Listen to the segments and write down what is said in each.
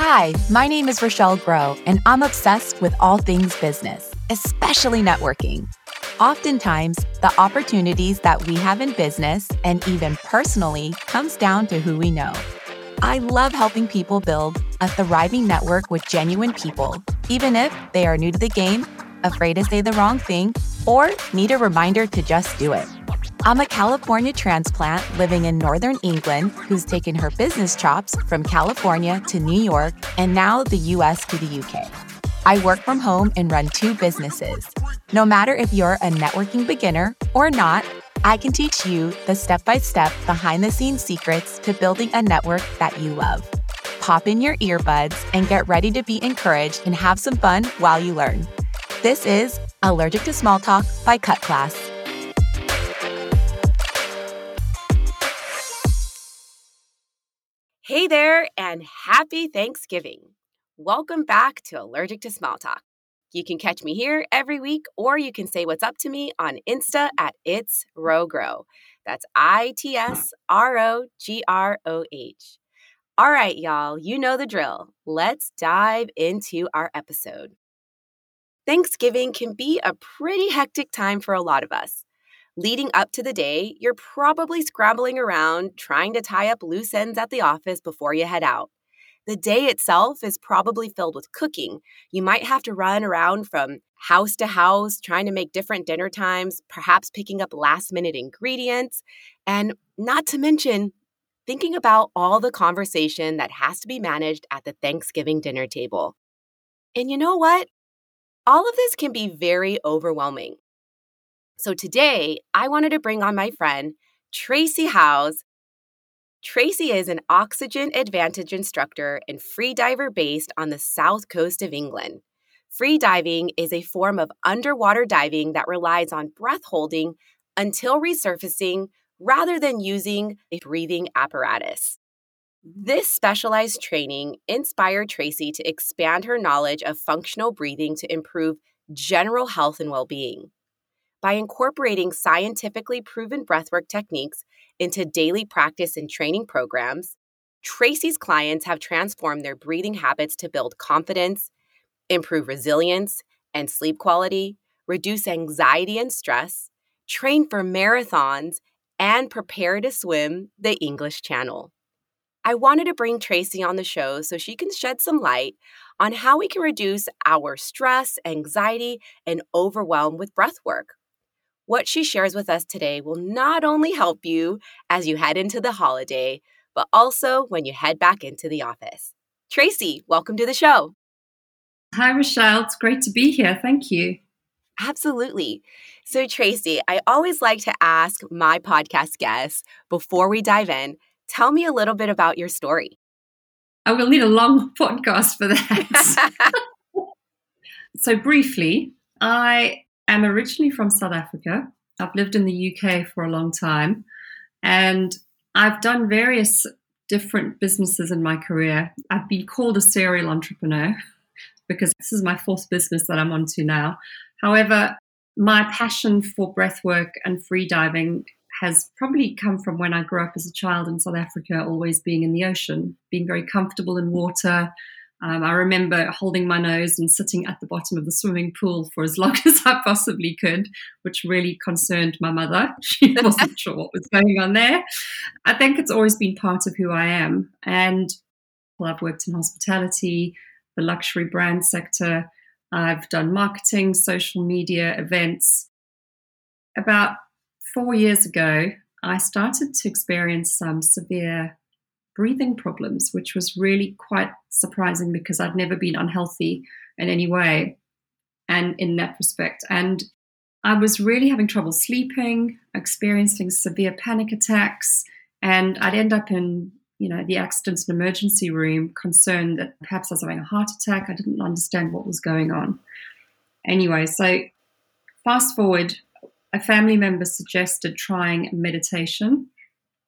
Hi, my name is Rochelle Grow, and I'm obsessed with all things business, especially networking. Oftentimes, the opportunities that we have in business and even personally comes down to who we know. I love helping people build a thriving network with genuine people, even if they are new to the game, afraid to say the wrong thing, or need a reminder to just do it. I'm a California transplant living in Northern England who's taken her business chops from California to New York and now the US to the UK. I work from home and run two businesses. No matter if you're a networking beginner or not, I can teach you the step by step, behind the scenes secrets to building a network that you love. Pop in your earbuds and get ready to be encouraged and have some fun while you learn. This is Allergic to Small Talk by Cut Class. Hey there, and happy Thanksgiving. Welcome back to Allergic to Small Talk. You can catch me here every week, or you can say what's up to me on Insta at It's Row Grow. That's I T S R O G R O H. All right, y'all, you know the drill. Let's dive into our episode. Thanksgiving can be a pretty hectic time for a lot of us. Leading up to the day, you're probably scrambling around trying to tie up loose ends at the office before you head out. The day itself is probably filled with cooking. You might have to run around from house to house trying to make different dinner times, perhaps picking up last minute ingredients, and not to mention thinking about all the conversation that has to be managed at the Thanksgiving dinner table. And you know what? All of this can be very overwhelming. So today, I wanted to bring on my friend, Tracy Howes. Tracy is an oxygen advantage instructor and free diver based on the south coast of England. Free diving is a form of underwater diving that relies on breath holding until resurfacing rather than using a breathing apparatus. This specialized training inspired Tracy to expand her knowledge of functional breathing to improve general health and well being by incorporating scientifically proven breathwork techniques into daily practice and training programs, Tracy's clients have transformed their breathing habits to build confidence, improve resilience and sleep quality, reduce anxiety and stress, train for marathons, and prepare to swim the English Channel. I wanted to bring Tracy on the show so she can shed some light on how we can reduce our stress, anxiety, and overwhelm with breathwork. What she shares with us today will not only help you as you head into the holiday, but also when you head back into the office. Tracy, welcome to the show. Hi, Rochelle. It's great to be here. Thank you. Absolutely. So, Tracy, I always like to ask my podcast guests before we dive in tell me a little bit about your story. Oh, I will need a long podcast for that. so, briefly, I am originally from South Africa. I've lived in the UK for a long time and I've done various different businesses in my career. I've been called a serial entrepreneur because this is my fourth business that I'm onto now. However, my passion for breathwork and free diving has probably come from when I grew up as a child in South Africa, always being in the ocean, being very comfortable in water, um, I remember holding my nose and sitting at the bottom of the swimming pool for as long as I possibly could, which really concerned my mother. She wasn't sure what was going on there. I think it's always been part of who I am. And well, I've worked in hospitality, the luxury brand sector. I've done marketing, social media, events. About four years ago, I started to experience some severe breathing problems, which was really quite surprising because I'd never been unhealthy in any way and in that respect. And I was really having trouble sleeping, experiencing severe panic attacks, and I'd end up in you know the accidents and emergency room concerned that perhaps I was having a heart attack. I didn't understand what was going on. Anyway, so fast forward, a family member suggested trying meditation,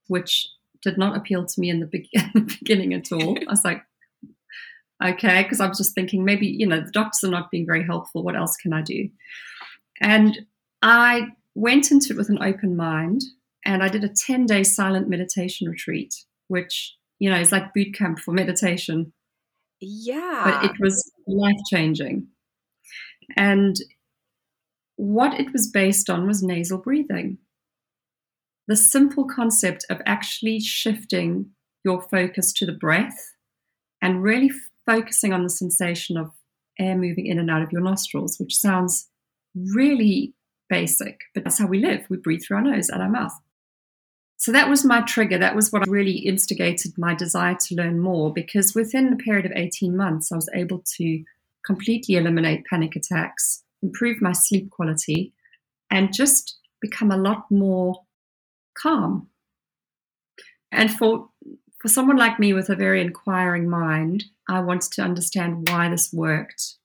which did not appeal to me in the, be- in the beginning at all. I was like, okay, because I was just thinking maybe, you know, the doctors are not being very helpful. What else can I do? And I went into it with an open mind and I did a 10 day silent meditation retreat, which, you know, is like boot camp for meditation. Yeah. But it was life changing. And what it was based on was nasal breathing. The simple concept of actually shifting your focus to the breath and really focusing on the sensation of air moving in and out of your nostrils, which sounds really basic, but that's how we live. We breathe through our nose and our mouth. So that was my trigger. That was what really instigated my desire to learn more because within a period of 18 months, I was able to completely eliminate panic attacks, improve my sleep quality, and just become a lot more calm. And for for someone like me with a very inquiring mind, I wanted to understand why this worked.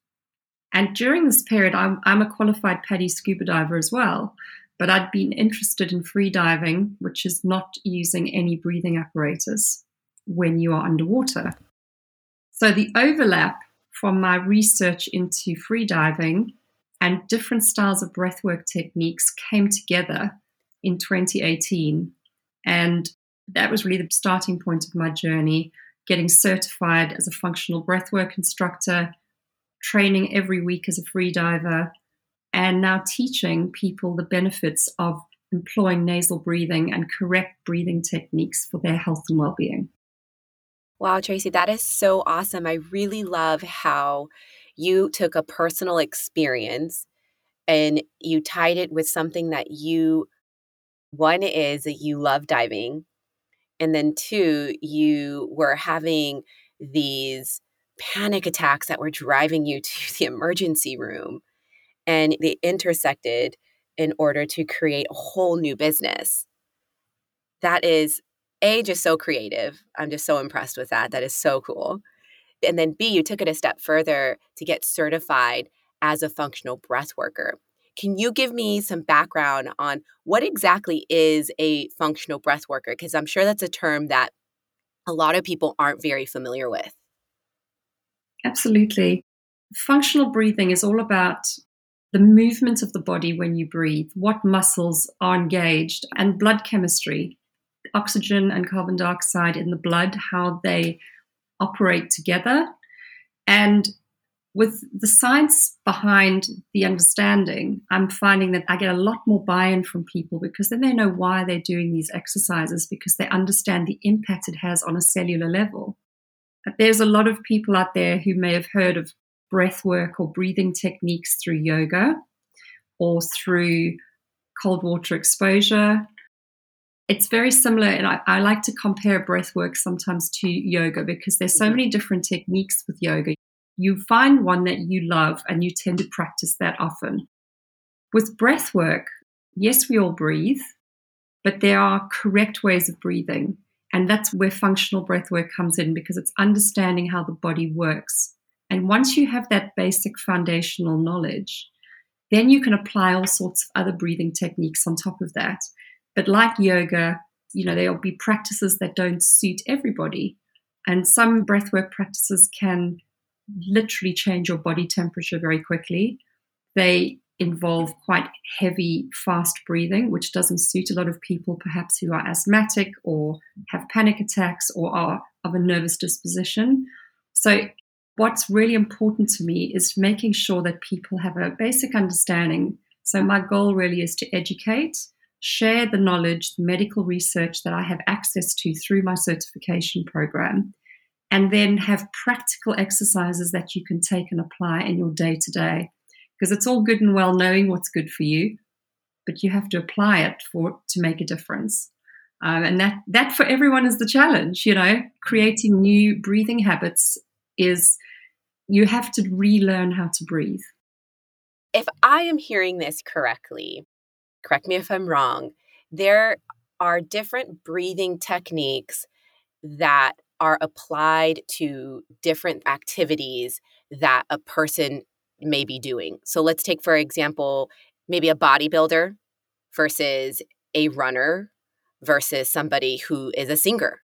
And during this period, I'm, I'm a qualified PADI scuba diver as well, but I'd been interested in free diving, which is not using any breathing apparatus when you are underwater. So the overlap from my research into free diving and different styles of breathwork techniques came together in 2018. And that was really the starting point of my journey, getting certified as a functional breathwork instructor, training every week as a free diver, and now teaching people the benefits of employing nasal breathing and correct breathing techniques for their health and well-being. Wow, Tracy, that is so awesome. I really love how you took a personal experience and you tied it with something that you one is that you love diving and then two you were having these panic attacks that were driving you to the emergency room and they intersected in order to create a whole new business. That is a just so creative. I'm just so impressed with that. That is so cool. And then b you took it a step further to get certified as a functional breath worker can you give me some background on what exactly is a functional breath worker? Because I'm sure that's a term that a lot of people aren't very familiar with. Absolutely. Functional breathing is all about the movement of the body when you breathe, what muscles are engaged, and blood chemistry, oxygen and carbon dioxide in the blood, how they operate together. And with the science behind the understanding, I'm finding that I get a lot more buy in from people because then they know why they're doing these exercises because they understand the impact it has on a cellular level. There's a lot of people out there who may have heard of breath work or breathing techniques through yoga or through cold water exposure. It's very similar, and I, I like to compare breath work sometimes to yoga because there's so mm-hmm. many different techniques with yoga you find one that you love and you tend to practice that often. With breath work, yes, we all breathe, but there are correct ways of breathing. And that's where functional breath work comes in because it's understanding how the body works. And once you have that basic foundational knowledge, then you can apply all sorts of other breathing techniques on top of that. But like yoga, you know, there'll be practices that don't suit everybody. And some breathwork practices can literally change your body temperature very quickly. They involve quite heavy, fast breathing, which doesn't suit a lot of people, perhaps who are asthmatic or have panic attacks or are of a nervous disposition. So, what's really important to me is making sure that people have a basic understanding. So, my goal really is to educate, share the knowledge, the medical research that I have access to through my certification program, and then have practical exercises that you can take and apply in your day to day. Because it's all good and well knowing what's good for you, but you have to apply it for to make a difference. Um, and that that for everyone is the challenge. You know, creating new breathing habits is you have to relearn how to breathe. If I am hearing this correctly, correct me if I'm wrong. There are different breathing techniques that are applied to different activities that a person may be doing. So let's take, for example, maybe a bodybuilder versus a runner versus somebody who is a singer.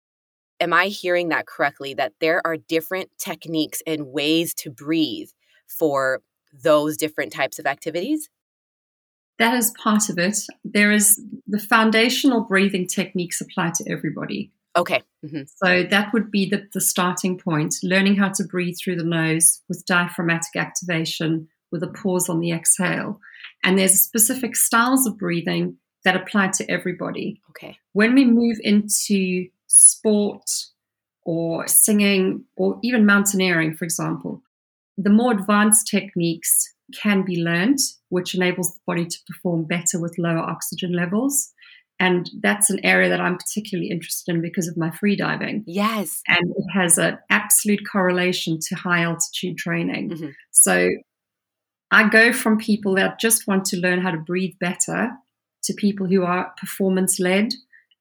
Am I hearing that correctly? That there are different techniques and ways to breathe for those different types of activities? That is part of it. There is the foundational breathing techniques apply to everybody. Okay. Mm-hmm. So that would be the, the starting point learning how to breathe through the nose with diaphragmatic activation with a pause on the exhale. And there's specific styles of breathing that apply to everybody. Okay. When we move into sport or singing or even mountaineering, for example, the more advanced techniques can be learned, which enables the body to perform better with lower oxygen levels. And that's an area that I'm particularly interested in because of my freediving. Yes. And it has an absolute correlation to high altitude training. Mm-hmm. So I go from people that just want to learn how to breathe better to people who are performance led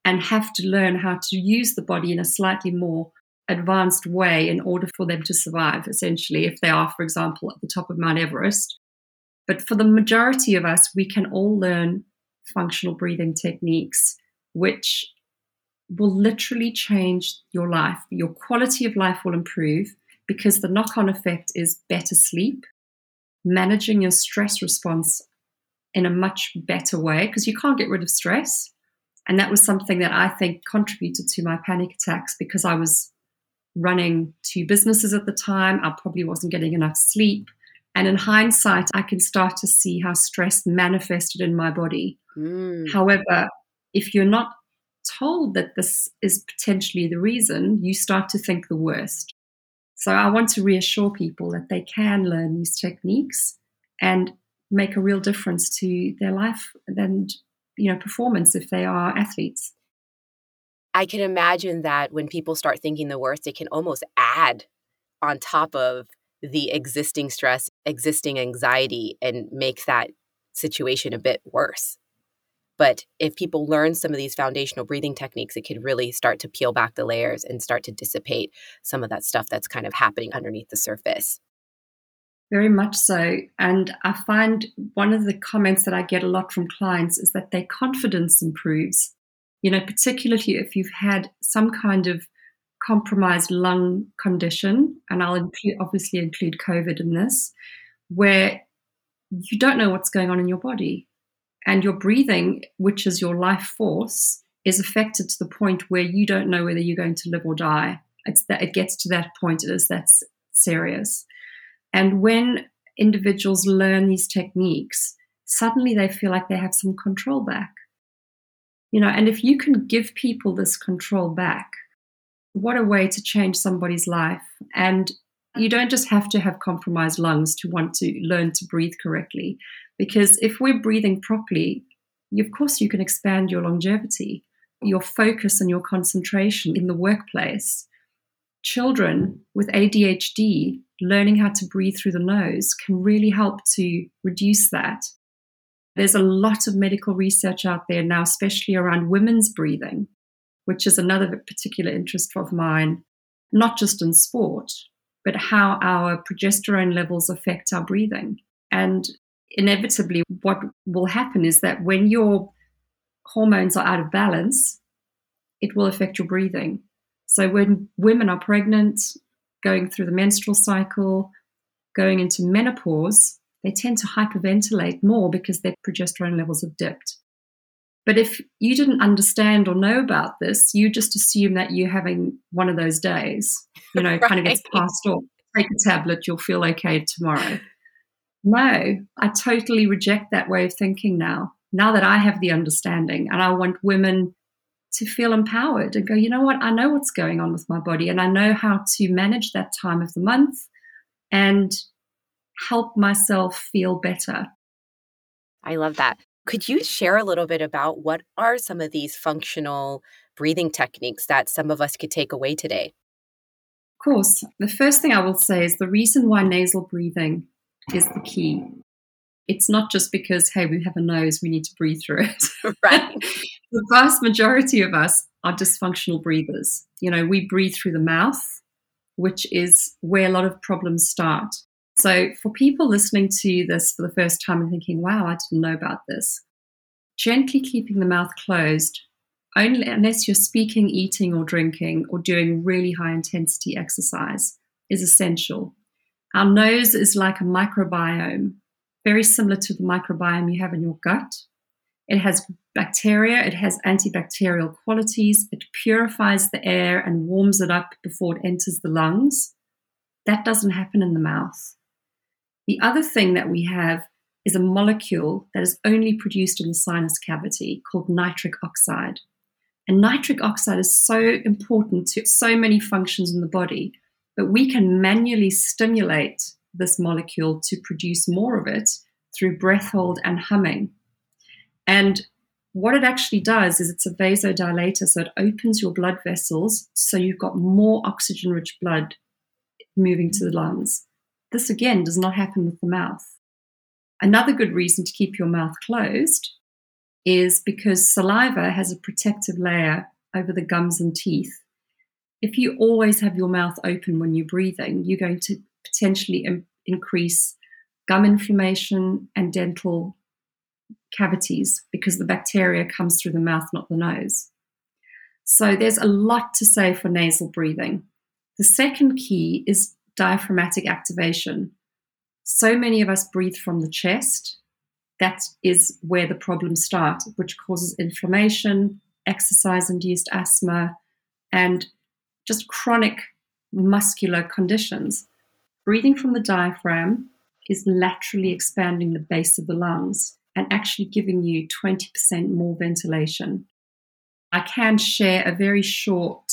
and have to learn how to use the body in a slightly more advanced way in order for them to survive, essentially, if they are, for example, at the top of Mount Everest. But for the majority of us, we can all learn functional breathing techniques, which will literally change your life. Your quality of life will improve because the knock on effect is better sleep, managing your stress response in a much better way because you can't get rid of stress. And that was something that I think contributed to my panic attacks because I was running two businesses at the time. I probably wasn't getting enough sleep. And in hindsight, I can start to see how stress manifested in my body. Mm. However, if you're not told that this is potentially the reason, you start to think the worst. So I want to reassure people that they can learn these techniques and make a real difference to their life and you know performance if they are athletes. I can imagine that when people start thinking the worst, it can almost add on top of the existing stress, existing anxiety, and make that situation a bit worse. But if people learn some of these foundational breathing techniques, it could really start to peel back the layers and start to dissipate some of that stuff that's kind of happening underneath the surface. Very much so. And I find one of the comments that I get a lot from clients is that their confidence improves. You know, particularly if you've had some kind of compromised lung condition, and I'll include, obviously include COVID in this, where you don't know what's going on in your body. And your breathing, which is your life force, is affected to the point where you don't know whether you're going to live or die. It's that it gets to that point, it is that serious. And when individuals learn these techniques, suddenly they feel like they have some control back. You know, and if you can give people this control back, what a way to change somebody's life. And you don't just have to have compromised lungs to want to learn to breathe correctly. Because if we're breathing properly, of course, you can expand your longevity, your focus, and your concentration in the workplace. Children with ADHD learning how to breathe through the nose can really help to reduce that. There's a lot of medical research out there now, especially around women's breathing, which is another particular interest of mine, not just in sport, but how our progesterone levels affect our breathing. And inevitably, what will happen is that when your hormones are out of balance, it will affect your breathing. So, when women are pregnant, going through the menstrual cycle, going into menopause, they tend to hyperventilate more because their progesterone levels have dipped. But if you didn't understand or know about this, you just assume that you're having one of those days, you know, right. kind of gets passed off. Take a tablet, you'll feel okay tomorrow. No, I totally reject that way of thinking now. Now that I have the understanding, and I want women to feel empowered and go, you know what, I know what's going on with my body, and I know how to manage that time of the month and help myself feel better. I love that. Could you share a little bit about what are some of these functional breathing techniques that some of us could take away today? Of course. The first thing I will say is the reason why nasal breathing is the key. It's not just because, hey, we have a nose, we need to breathe through it. Right. the vast majority of us are dysfunctional breathers. You know, we breathe through the mouth, which is where a lot of problems start. So, for people listening to this for the first time and thinking, wow, I didn't know about this, gently keeping the mouth closed, only unless you're speaking, eating, or drinking, or doing really high intensity exercise, is essential. Our nose is like a microbiome, very similar to the microbiome you have in your gut. It has bacteria, it has antibacterial qualities, it purifies the air and warms it up before it enters the lungs. That doesn't happen in the mouth. The other thing that we have is a molecule that is only produced in the sinus cavity called nitric oxide. And nitric oxide is so important to so many functions in the body, but we can manually stimulate this molecule to produce more of it through breath hold and humming. And what it actually does is it's a vasodilator, so it opens your blood vessels so you've got more oxygen rich blood moving to the lungs. This again does not happen with the mouth. Another good reason to keep your mouth closed is because saliva has a protective layer over the gums and teeth. If you always have your mouth open when you're breathing, you're going to potentially Im- increase gum inflammation and dental cavities because the bacteria comes through the mouth, not the nose. So there's a lot to say for nasal breathing. The second key is diaphragmatic activation. So many of us breathe from the chest. That is where the problems start, which causes inflammation, exercise induced asthma, and just chronic muscular conditions. Breathing from the diaphragm is laterally expanding the base of the lungs and actually giving you 20% more ventilation. I can share a very short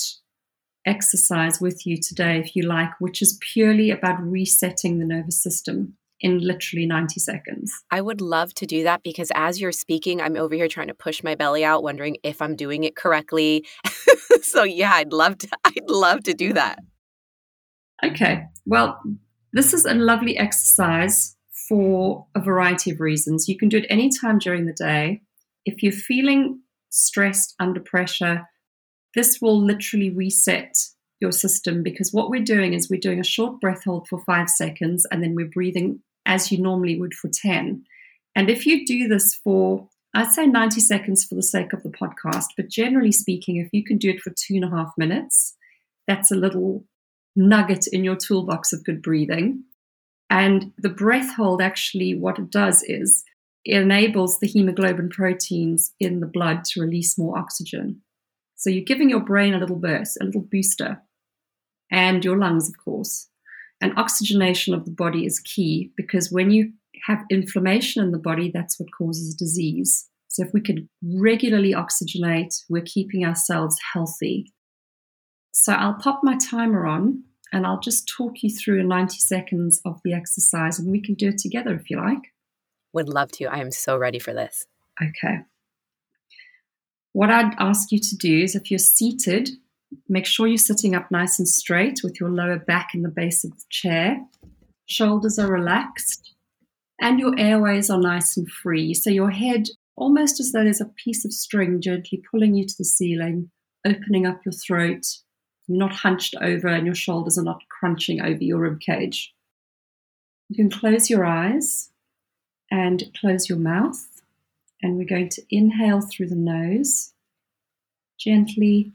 exercise with you today, if you like, which is purely about resetting the nervous system in literally 90 seconds. I would love to do that because as you're speaking, I'm over here trying to push my belly out, wondering if I'm doing it correctly. so yeah, I'd love to I'd love to do that. Okay. Well, this is a lovely exercise for a variety of reasons. You can do it anytime during the day. If you're feeling stressed under pressure, this will literally reset your system because what we're doing is we're doing a short breath hold for five seconds and then we're breathing as you normally would for 10. And if you do this for, I'd say 90 seconds for the sake of the podcast, but generally speaking, if you can do it for two and a half minutes, that's a little nugget in your toolbox of good breathing. And the breath hold actually, what it does is it enables the hemoglobin proteins in the blood to release more oxygen. So you're giving your brain a little burst, a little booster, and your lungs, of course. And oxygenation of the body is key because when you have inflammation in the body, that's what causes disease. So if we could regularly oxygenate, we're keeping ourselves healthy. So I'll pop my timer on and I'll just talk you through 90 seconds of the exercise and we can do it together if you like. Would love to. I am so ready for this. Okay. What I'd ask you to do is if you're seated, make sure you're sitting up nice and straight with your lower back in the base of the chair. Shoulders are relaxed and your airways are nice and free. So your head, almost as though there's a piece of string gently pulling you to the ceiling, opening up your throat. You're not hunched over and your shoulders are not crunching over your rib cage. You can close your eyes and close your mouth and we're going to inhale through the nose, gently,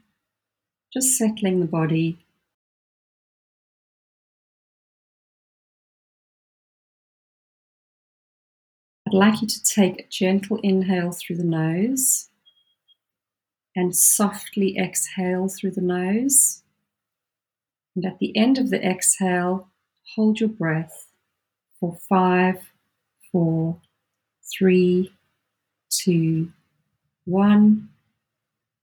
just settling the body. I'd like you to take a gentle inhale through the nose and softly exhale through the nose. And at the end of the exhale, hold your breath for five, four, three, two, one.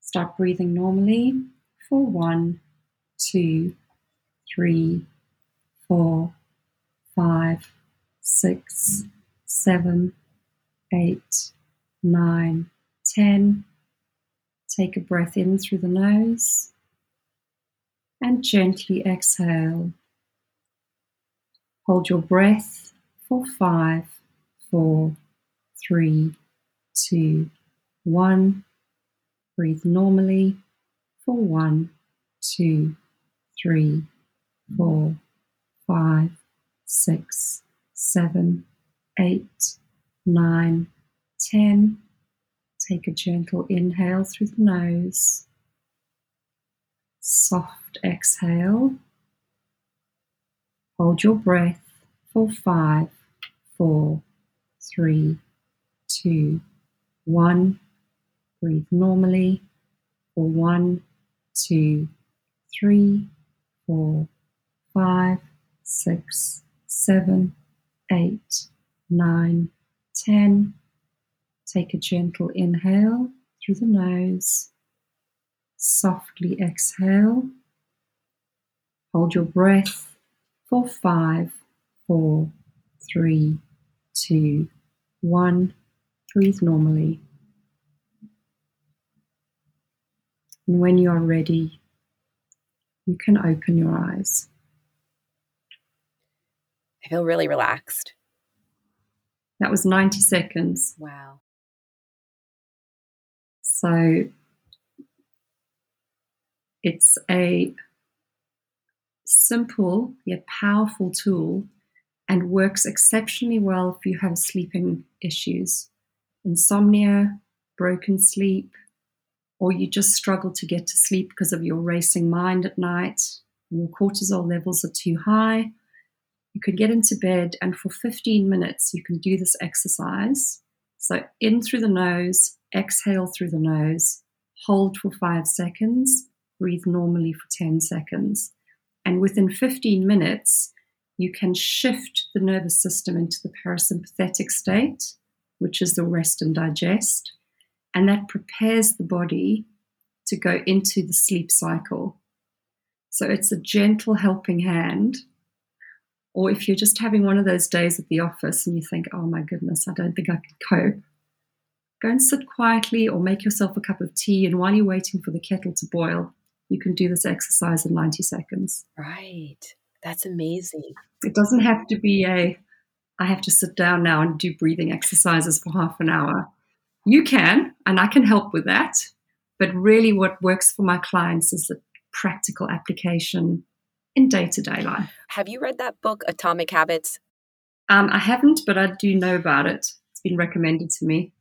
Start breathing normally for one, two, three, four, five, six, seven, eight, nine, ten. Take a breath in through the nose and gently exhale. Hold your breath for five, four, three, two, one. Breathe normally for one, two, three, four, five, six, seven, eight, nine, ten. Take a gentle inhale through the nose. Soft exhale. Hold your breath for five, four, three, two, one. Breathe normally for one, two, three, four, five, six, seven, eight, nine, ten. Take a gentle inhale through the nose. Softly exhale. Hold your breath for five, four, three, two, one. Breathe normally. And when you are ready, you can open your eyes. I feel really relaxed. That was 90 seconds. Wow. So it's a simple yet powerful tool and works exceptionally well if you have sleeping issues, insomnia, broken sleep, or you just struggle to get to sleep because of your racing mind at night, your cortisol levels are too high. You could get into bed, and for 15 minutes, you can do this exercise. So, in through the nose, exhale through the nose, hold for five seconds, breathe normally for 10 seconds. And within 15 minutes, you can shift the nervous system into the parasympathetic state, which is the rest and digest and that prepares the body to go into the sleep cycle. So it's a gentle helping hand. Or if you're just having one of those days at the office and you think, oh my goodness, I don't think I can cope, go and sit quietly or make yourself a cup of tea. And while you're waiting for the kettle to boil, you can do this exercise in 90 seconds. Right. That's amazing. It doesn't have to be a, I have to sit down now and do breathing exercises for half an hour. You can, and I can help with that. But really, what works for my clients is the practical application in day to day life. Have you read that book, Atomic Habits? Um, I haven't, but I do know about it. It's been recommended to me.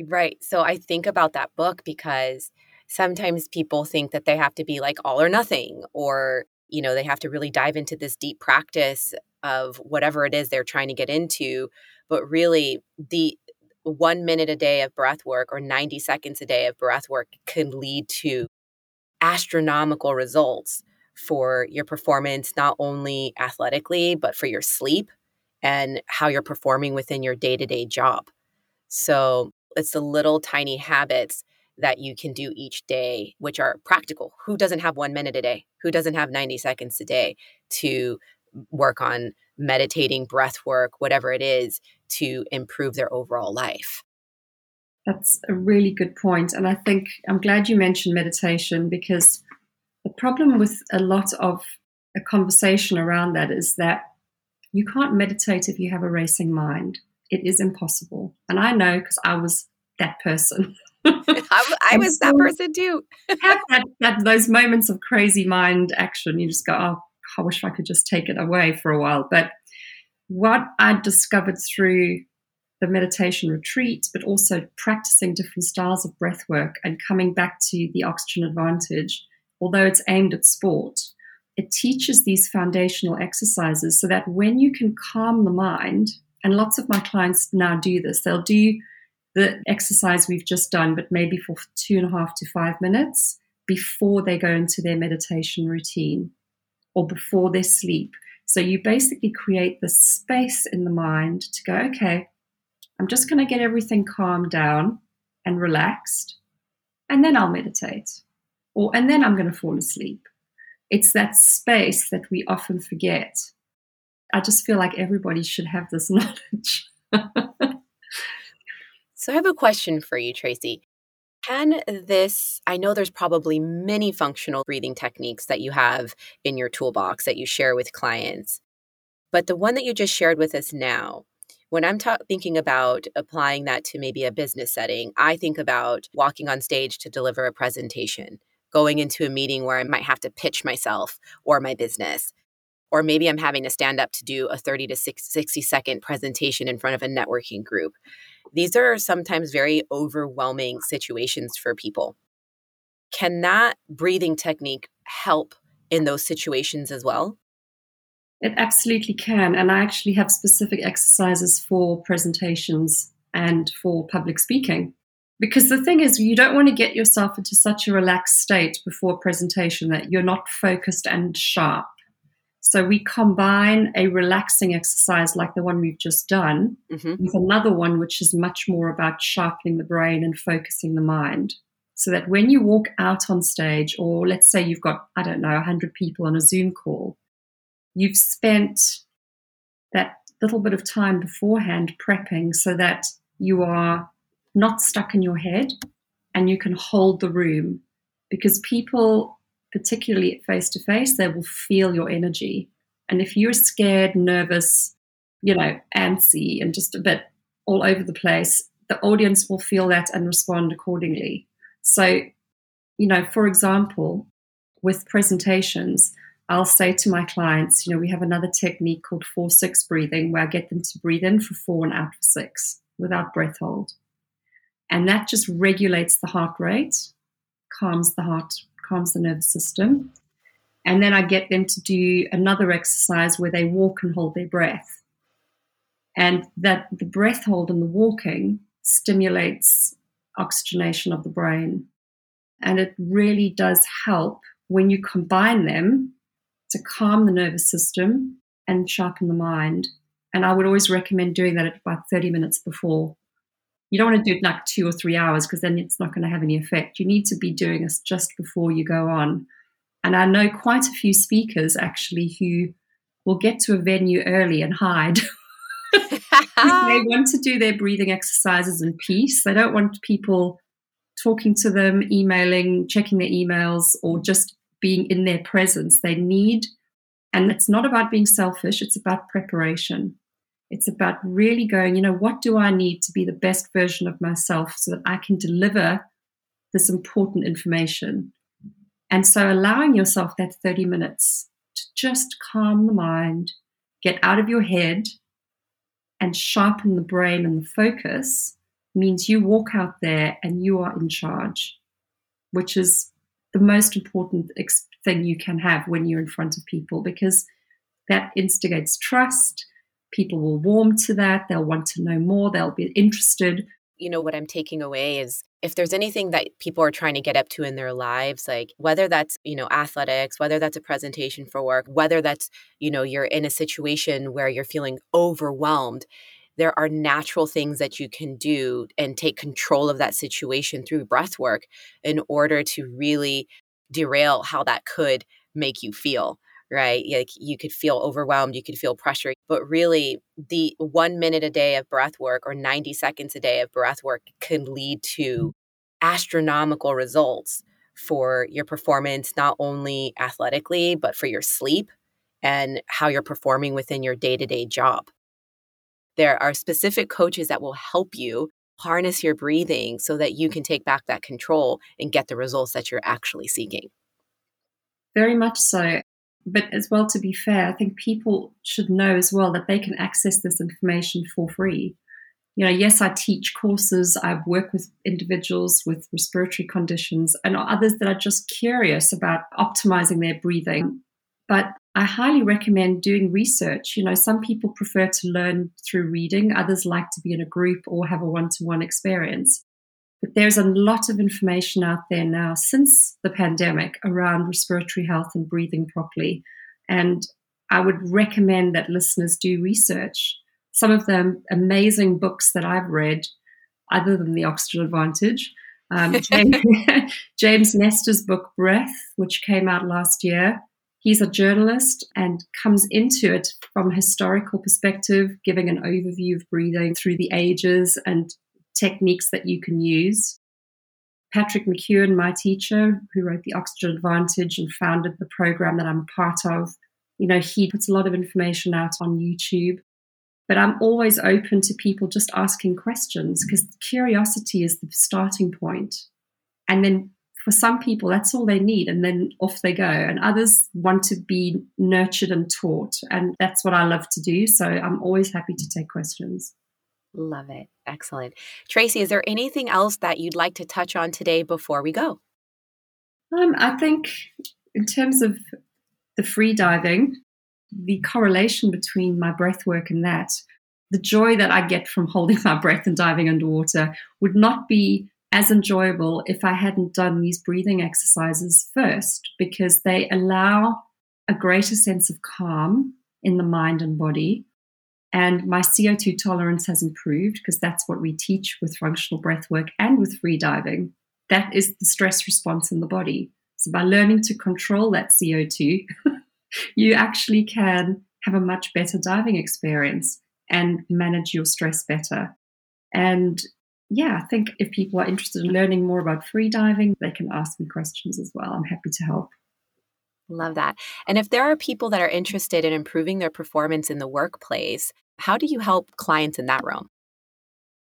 Right. So I think about that book because sometimes people think that they have to be like all or nothing, or, you know, they have to really dive into this deep practice of whatever it is they're trying to get into. But really, the one minute a day of breath work or 90 seconds a day of breath work can lead to astronomical results for your performance, not only athletically, but for your sleep and how you're performing within your day to day job. So it's the little tiny habits that you can do each day, which are practical. Who doesn't have one minute a day? Who doesn't have 90 seconds a day to work on meditating, breath work, whatever it is to improve their overall life. That's a really good point. And I think I'm glad you mentioned meditation because the problem with a lot of a conversation around that is that you can't meditate if you have a racing mind. It is impossible. And I know because I was that person. I, I was so that person too. have that, that, those moments of crazy mind action. You just go, oh, I wish I could just take it away for a while. But what I discovered through the meditation retreat, but also practicing different styles of breath work and coming back to the oxygen advantage, although it's aimed at sport, it teaches these foundational exercises so that when you can calm the mind, and lots of my clients now do this, they'll do the exercise we've just done, but maybe for two and a half to five minutes before they go into their meditation routine or before their sleep so you basically create the space in the mind to go, okay, I'm just going to get everything calmed down and relaxed, and then I'll meditate. Or, and then I'm going to fall asleep. It's that space that we often forget. I just feel like everybody should have this knowledge. so I have a question for you, Tracy. Can this, I know there's probably many functional breathing techniques that you have in your toolbox that you share with clients, but the one that you just shared with us now, when I'm ta- thinking about applying that to maybe a business setting, I think about walking on stage to deliver a presentation, going into a meeting where I might have to pitch myself or my business. Or maybe I'm having to stand up to do a 30 to 60 second presentation in front of a networking group. These are sometimes very overwhelming situations for people. Can that breathing technique help in those situations as well? It absolutely can. And I actually have specific exercises for presentations and for public speaking Because the thing is, you don't want to get yourself into such a relaxed state before a presentation that you're not focused and sharp. So we combine a relaxing exercise like the one we've just done mm-hmm. with another one which is much more about sharpening the brain and focusing the mind. So that when you walk out on stage, or let's say you've got, I don't know, 100 people on a Zoom call, you've spent that little bit of time beforehand prepping so that you are not stuck in your head and you can hold the room because people particularly face to face they will feel your energy and if you're scared nervous you know antsy and just a bit all over the place the audience will feel that and respond accordingly so you know for example with presentations I'll say to my clients, you know, we have another technique called 4 6 breathing where I get them to breathe in for four and out for six without breath hold. And that just regulates the heart rate, calms the heart, calms the nervous system. And then I get them to do another exercise where they walk and hold their breath. And that the breath hold and the walking stimulates oxygenation of the brain. And it really does help when you combine them to calm the nervous system and sharpen the mind. And I would always recommend doing that at about 30 minutes before. You don't want to do it like two or three hours because then it's not going to have any effect. You need to be doing this just before you go on. And I know quite a few speakers actually who will get to a venue early and hide. they want to do their breathing exercises in peace. They don't want people talking to them, emailing, checking their emails, or just being in their presence. They need, and it's not about being selfish, it's about preparation. It's about really going, you know, what do I need to be the best version of myself so that I can deliver this important information? And so allowing yourself that 30 minutes to just calm the mind, get out of your head, and sharpen the brain and the focus means you walk out there and you are in charge, which is the most important thing you can have when you're in front of people because that instigates trust. People will warm to that. They'll want to know more. They'll be interested. You know, what I'm taking away is if there's anything that people are trying to get up to in their lives, like whether that's, you know, athletics, whether that's a presentation for work, whether that's, you know, you're in a situation where you're feeling overwhelmed, there are natural things that you can do and take control of that situation through breath work in order to really derail how that could make you feel right like you could feel overwhelmed you could feel pressure but really the one minute a day of breath work or 90 seconds a day of breath work can lead to astronomical results for your performance not only athletically but for your sleep and how you're performing within your day-to-day job there are specific coaches that will help you harness your breathing so that you can take back that control and get the results that you're actually seeking. Very much so. But as well, to be fair, I think people should know as well that they can access this information for free. You know, yes, I teach courses, I work with individuals with respiratory conditions and others that are just curious about optimizing their breathing. But I highly recommend doing research. You know, some people prefer to learn through reading, others like to be in a group or have a one to one experience. But there's a lot of information out there now since the pandemic around respiratory health and breathing properly. And I would recommend that listeners do research. Some of the amazing books that I've read, other than The Oxygen Advantage, um, James, James Nestor's book Breath, which came out last year, He's a journalist and comes into it from a historical perspective, giving an overview of breathing through the ages and techniques that you can use. Patrick McKeown, my teacher, who wrote The Oxygen Advantage and founded the program that I'm part of, you know, he puts a lot of information out on YouTube. But I'm always open to people just asking questions because curiosity is the starting point. And then for some people, that's all they need, and then off they go. And others want to be nurtured and taught. And that's what I love to do. So I'm always happy to take questions. Love it. Excellent. Tracy, is there anything else that you'd like to touch on today before we go? Um, I think, in terms of the free diving, the correlation between my breath work and that, the joy that I get from holding my breath and diving underwater would not be as enjoyable if I hadn't done these breathing exercises first because they allow a greater sense of calm in the mind and body. And my CO2 tolerance has improved because that's what we teach with functional breath work and with free diving. That is the stress response in the body. So by learning to control that CO2, you actually can have a much better diving experience and manage your stress better. And yeah, I think if people are interested in learning more about free diving, they can ask me questions as well. I'm happy to help. Love that. And if there are people that are interested in improving their performance in the workplace, how do you help clients in that realm?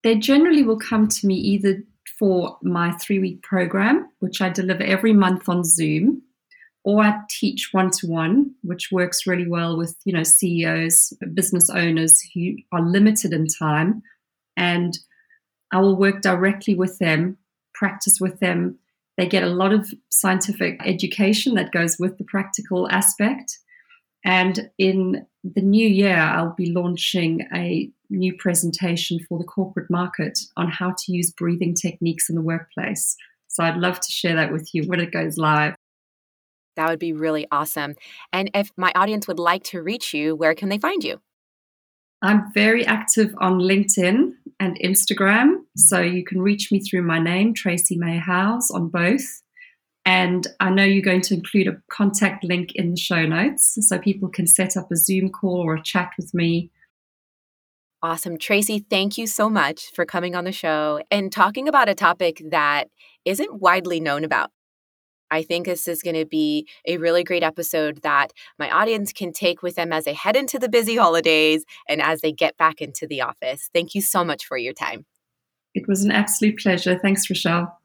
They generally will come to me either for my three week program, which I deliver every month on Zoom, or I teach one to one, which works really well with you know CEOs, business owners who are limited in time, and I will work directly with them, practice with them. They get a lot of scientific education that goes with the practical aspect. And in the new year, I'll be launching a new presentation for the corporate market on how to use breathing techniques in the workplace. So I'd love to share that with you when it goes live. That would be really awesome. And if my audience would like to reach you, where can they find you? I'm very active on LinkedIn and Instagram. So you can reach me through my name, Tracy May Howes, on both. And I know you're going to include a contact link in the show notes so people can set up a Zoom call or a chat with me. Awesome. Tracy, thank you so much for coming on the show and talking about a topic that isn't widely known about. I think this is going to be a really great episode that my audience can take with them as they head into the busy holidays and as they get back into the office. Thank you so much for your time. It was an absolute pleasure. Thanks, Rochelle.